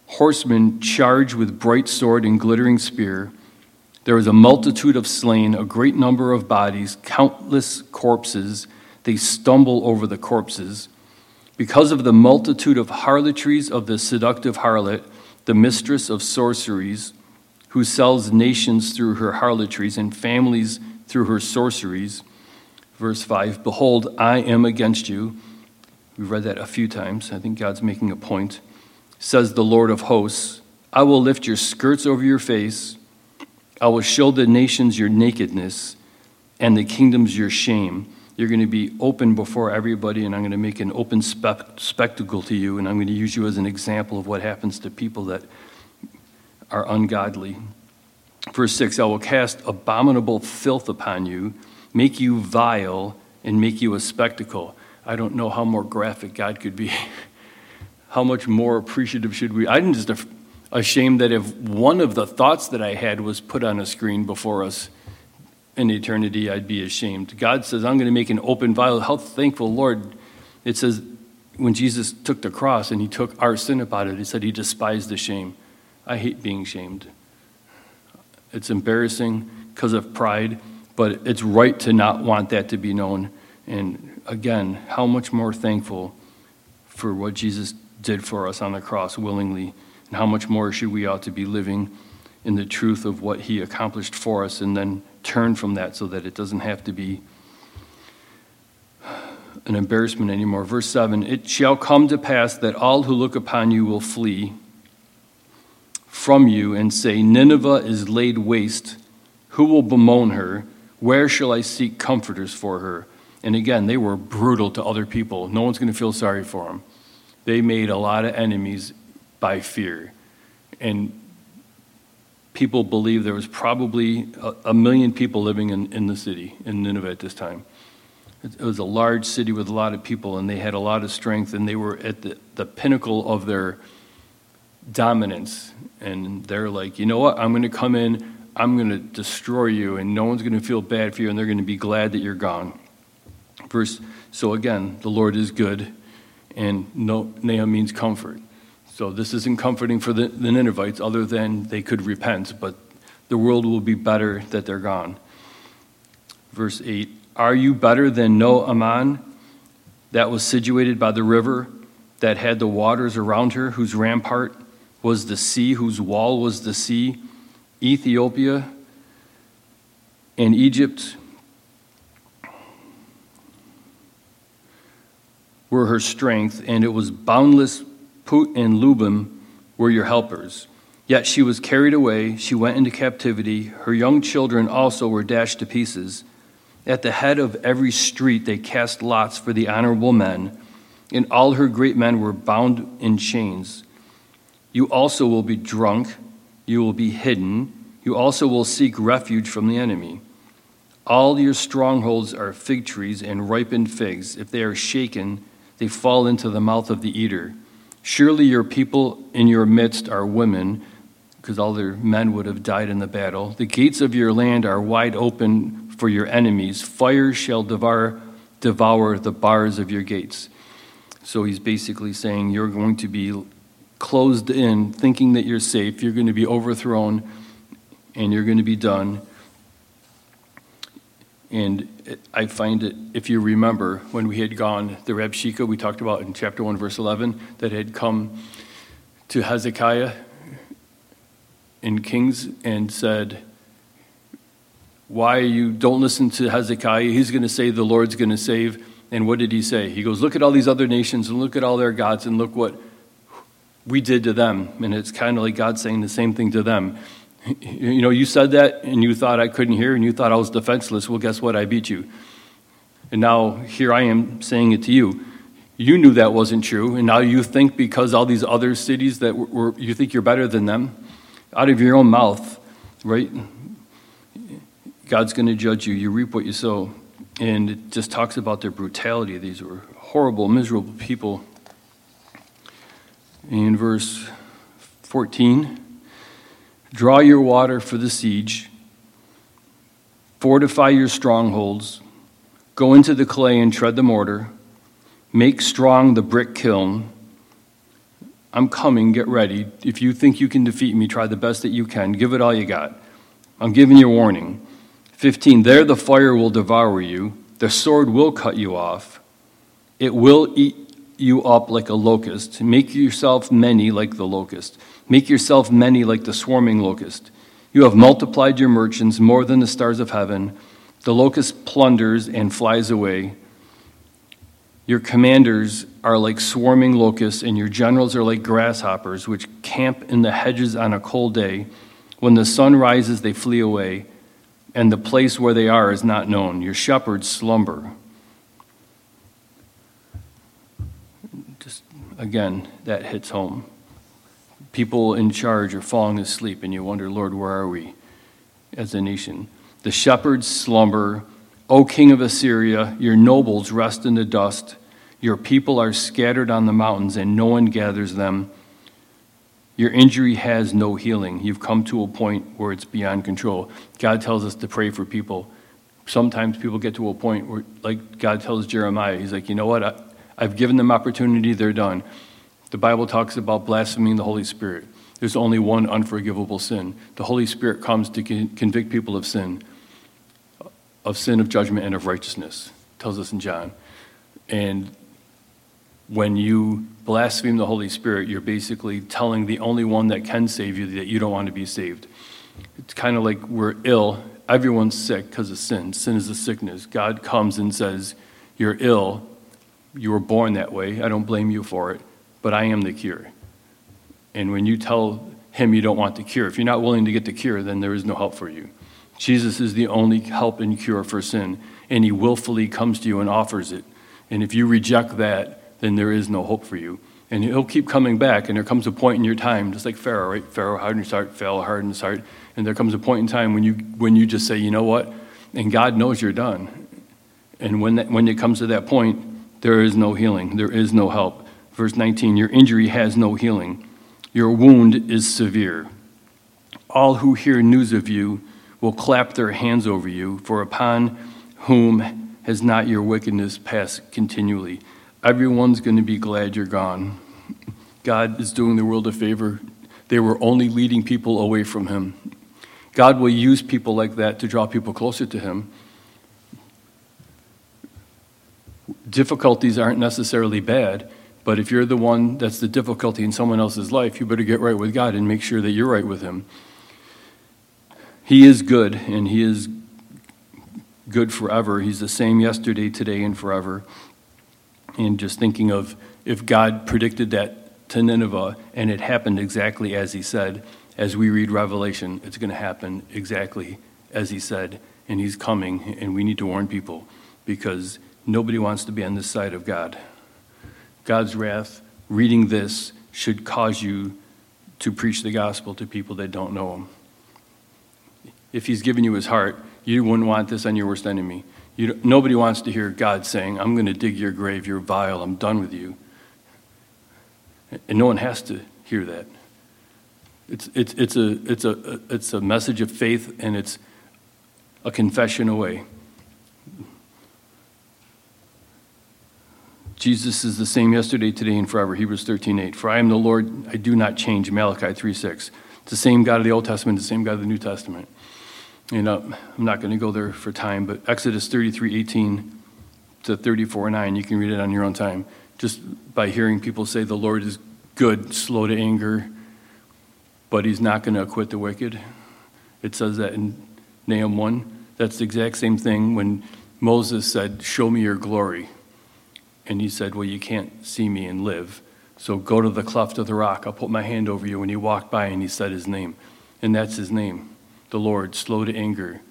Horsemen charge with bright sword and glittering spear. There is a multitude of slain, a great number of bodies, countless corpses. They stumble over the corpses. Because of the multitude of harlotries of the seductive harlot, the mistress of sorceries, who sells nations through her harlotries and families through her sorceries. Verse 5 Behold, I am against you. We've read that a few times. I think God's making a point. Says the Lord of hosts, I will lift your skirts over your face. I will show the nations your nakedness and the kingdoms your shame. You're going to be open before everybody, and I'm going to make an open spe- spectacle to you, and I'm going to use you as an example of what happens to people that are ungodly. Verse 6 I will cast abominable filth upon you, make you vile, and make you a spectacle. I don't know how more graphic God could be. how much more appreciative should we? I'm just ashamed that if one of the thoughts that I had was put on a screen before us in eternity, I'd be ashamed. God says, I'm going to make an open vial. How thankful, Lord. It says, when Jesus took the cross and he took our sin about it, he said he despised the shame. I hate being shamed. It's embarrassing because of pride, but it's right to not want that to be known. And again, how much more thankful for what Jesus did for us on the cross willingly, and how much more should we ought to be living in the truth of what he accomplished for us and then turn from that so that it doesn't have to be an embarrassment anymore. Verse 7 It shall come to pass that all who look upon you will flee from you and say, Nineveh is laid waste. Who will bemoan her? Where shall I seek comforters for her? And again, they were brutal to other people. No one's going to feel sorry for them. They made a lot of enemies by fear. And people believe there was probably a, a million people living in, in the city, in Nineveh at this time. It, it was a large city with a lot of people, and they had a lot of strength, and they were at the, the pinnacle of their dominance. And they're like, you know what? I'm going to come in, I'm going to destroy you, and no one's going to feel bad for you, and they're going to be glad that you're gone. Verse, so again, the Lord is good, and no, Nahum means comfort. So this isn't comforting for the, the Ninevites, other than they could repent, but the world will be better that they're gone. Verse 8 Are you better than No Amon, that was situated by the river, that had the waters around her, whose rampart was the sea, whose wall was the sea? Ethiopia and Egypt were her strength, and it was boundless Put and Lubim were your helpers. Yet she was carried away, she went into captivity. Her young children also were dashed to pieces. At the head of every street they cast lots for the honorable men, and all her great men were bound in chains. You also will be drunk, you will be hidden, you also will seek refuge from the enemy. All your strongholds are fig trees and ripened figs. If they are shaken, they fall into the mouth of the eater. Surely your people in your midst are women, because all their men would have died in the battle. The gates of your land are wide open for your enemies. Fire shall devour, devour the bars of your gates. So he's basically saying you're going to be closed in, thinking that you're safe. You're going to be overthrown, and you're going to be done. And I find it, if you remember, when we had gone, the Rabshakeh we talked about in chapter 1, verse 11, that had come to Hezekiah in Kings and said, Why you don't listen to Hezekiah? He's going to say the Lord's going to save. And what did he say? He goes, Look at all these other nations and look at all their gods and look what we did to them. And it's kind of like God saying the same thing to them. You know, you said that and you thought I couldn't hear and you thought I was defenseless. Well, guess what? I beat you. And now here I am saying it to you. You knew that wasn't true, and now you think because all these other cities that were, you think you're better than them, out of your own mouth, right? God's going to judge you. You reap what you sow. And it just talks about their brutality. These were horrible, miserable people. In verse 14, Draw your water for the siege, fortify your strongholds, go into the clay and tread the mortar, make strong the brick kiln. I'm coming, get ready. If you think you can defeat me, try the best that you can. Give it all you got. I'm giving you warning. 15 There the fire will devour you, the sword will cut you off, it will eat you up like a locust. Make yourself many like the locust. Make yourself many like the swarming locust. You have multiplied your merchants more than the stars of heaven. The locust plunders and flies away. Your commanders are like swarming locusts, and your generals are like grasshoppers, which camp in the hedges on a cold day. When the sun rises, they flee away, and the place where they are is not known. Your shepherds slumber. Just again, that hits home. People in charge are falling asleep, and you wonder, Lord, where are we as a nation? The shepherds slumber O king of Assyria, your nobles rest in the dust. Your people are scattered on the mountains, and no one gathers them. Your injury has no healing. You've come to a point where it's beyond control. God tells us to pray for people. Sometimes people get to a point where, like God tells Jeremiah, He's like, you know what? I, I've given them opportunity, they're done. The Bible talks about blaspheming the Holy Spirit. There's only one unforgivable sin. The Holy Spirit comes to convict people of sin of sin, of judgment, and of righteousness, tells us in John. And when you blaspheme the Holy Spirit, you're basically telling the only one that can save you that you don't want to be saved. It's kind of like we're ill. Everyone's sick because of sin. Sin is a sickness. God comes and says, You're ill. You were born that way. I don't blame you for it, but I am the cure. And when you tell him you don't want the cure, if you're not willing to get the cure, then there is no help for you. Jesus is the only help and cure for sin, and he willfully comes to you and offers it. And if you reject that, then there is no hope for you. And he'll keep coming back, and there comes a point in your time, just like Pharaoh, right? Pharaoh hardened his heart, Pharaoh hardened his heart, and there comes a point in time when you when you just say, you know what, and God knows you're done. And when that, when it comes to that point, there is no healing, there is no help. Verse 19, your injury has no healing, your wound is severe. All who hear news of you will clap their hands over you, for upon whom has not your wickedness passed continually? Everyone's going to be glad you're gone. God is doing the world a favor. They were only leading people away from Him. God will use people like that to draw people closer to Him. Difficulties aren't necessarily bad, but if you're the one that's the difficulty in someone else's life, you better get right with God and make sure that you're right with Him. He is good, and He is good forever. He's the same yesterday, today, and forever. And just thinking of if God predicted that to Nineveh and it happened exactly as He said, as we read Revelation, it's going to happen exactly as He said, and He's coming, and we need to warn people because nobody wants to be on this side of God. God's wrath, reading this, should cause you to preach the gospel to people that don't know Him if he's given you his heart, you wouldn't want this on your worst enemy. You, nobody wants to hear God saying, I'm going to dig your grave, you're vile, I'm done with you. And no one has to hear that. It's, it's, it's, a, it's, a, it's a message of faith and it's a confession away. Jesus is the same yesterday, today, and forever. Hebrews 13 8. For I am the Lord, I do not change. Malachi 3 6. It's the same God of the Old Testament, the same God of the New Testament you uh, know, I'm not going to go there for time, but Exodus 33 18 to 34 9, you can read it on your own time. Just by hearing people say the Lord is good, slow to anger, but he's not going to acquit the wicked. It says that in Nahum 1. That's the exact same thing when Moses said, Show me your glory. And he said, Well, you can't see me and live. So go to the cleft of the rock. I'll put my hand over you. And he walked by and he said his name. And that's his name the Lord, slow to anger,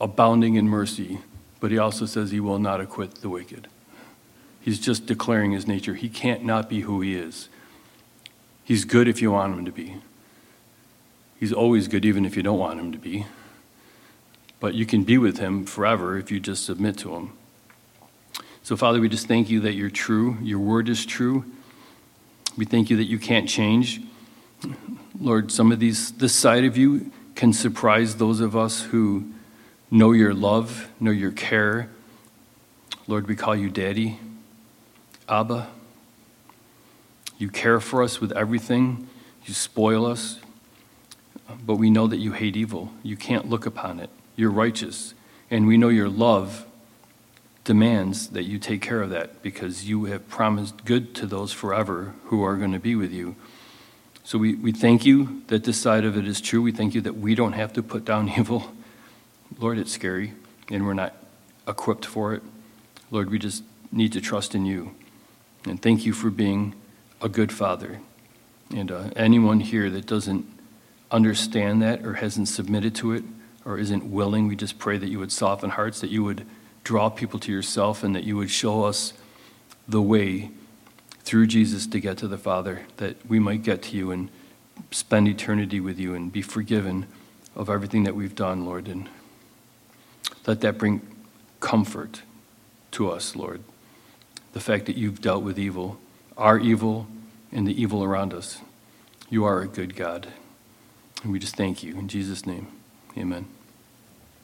abounding in mercy, but he also says he will not acquit the wicked. He's just declaring his nature. He can't not be who he is. He's good if you want him to be. He's always good even if you don't want him to be. But you can be with him forever if you just submit to him. So, Father, we just thank you that you're true. Your word is true. We thank you that you can't change. Lord, some of these, this side of you can surprise those of us who know your love, know your care. Lord, we call you Daddy, Abba. You care for us with everything, you spoil us, but we know that you hate evil. You can't look upon it. You're righteous. And we know your love demands that you take care of that because you have promised good to those forever who are going to be with you. So we, we thank you that this side of it is true. We thank you that we don't have to put down evil. Lord, it's scary, and we're not equipped for it. Lord, we just need to trust in you. And thank you for being a good father. And uh, anyone here that doesn't understand that or hasn't submitted to it or isn't willing, we just pray that you would soften hearts, that you would draw people to yourself, and that you would show us the way through Jesus to get to the Father, that we might get to you and spend eternity with you and be forgiven of everything that we've done, Lord. And let that bring comfort to us, Lord. The fact that you've dealt with evil, our evil, and the evil around us. You are a good God. And we just thank you. In Jesus' name, amen.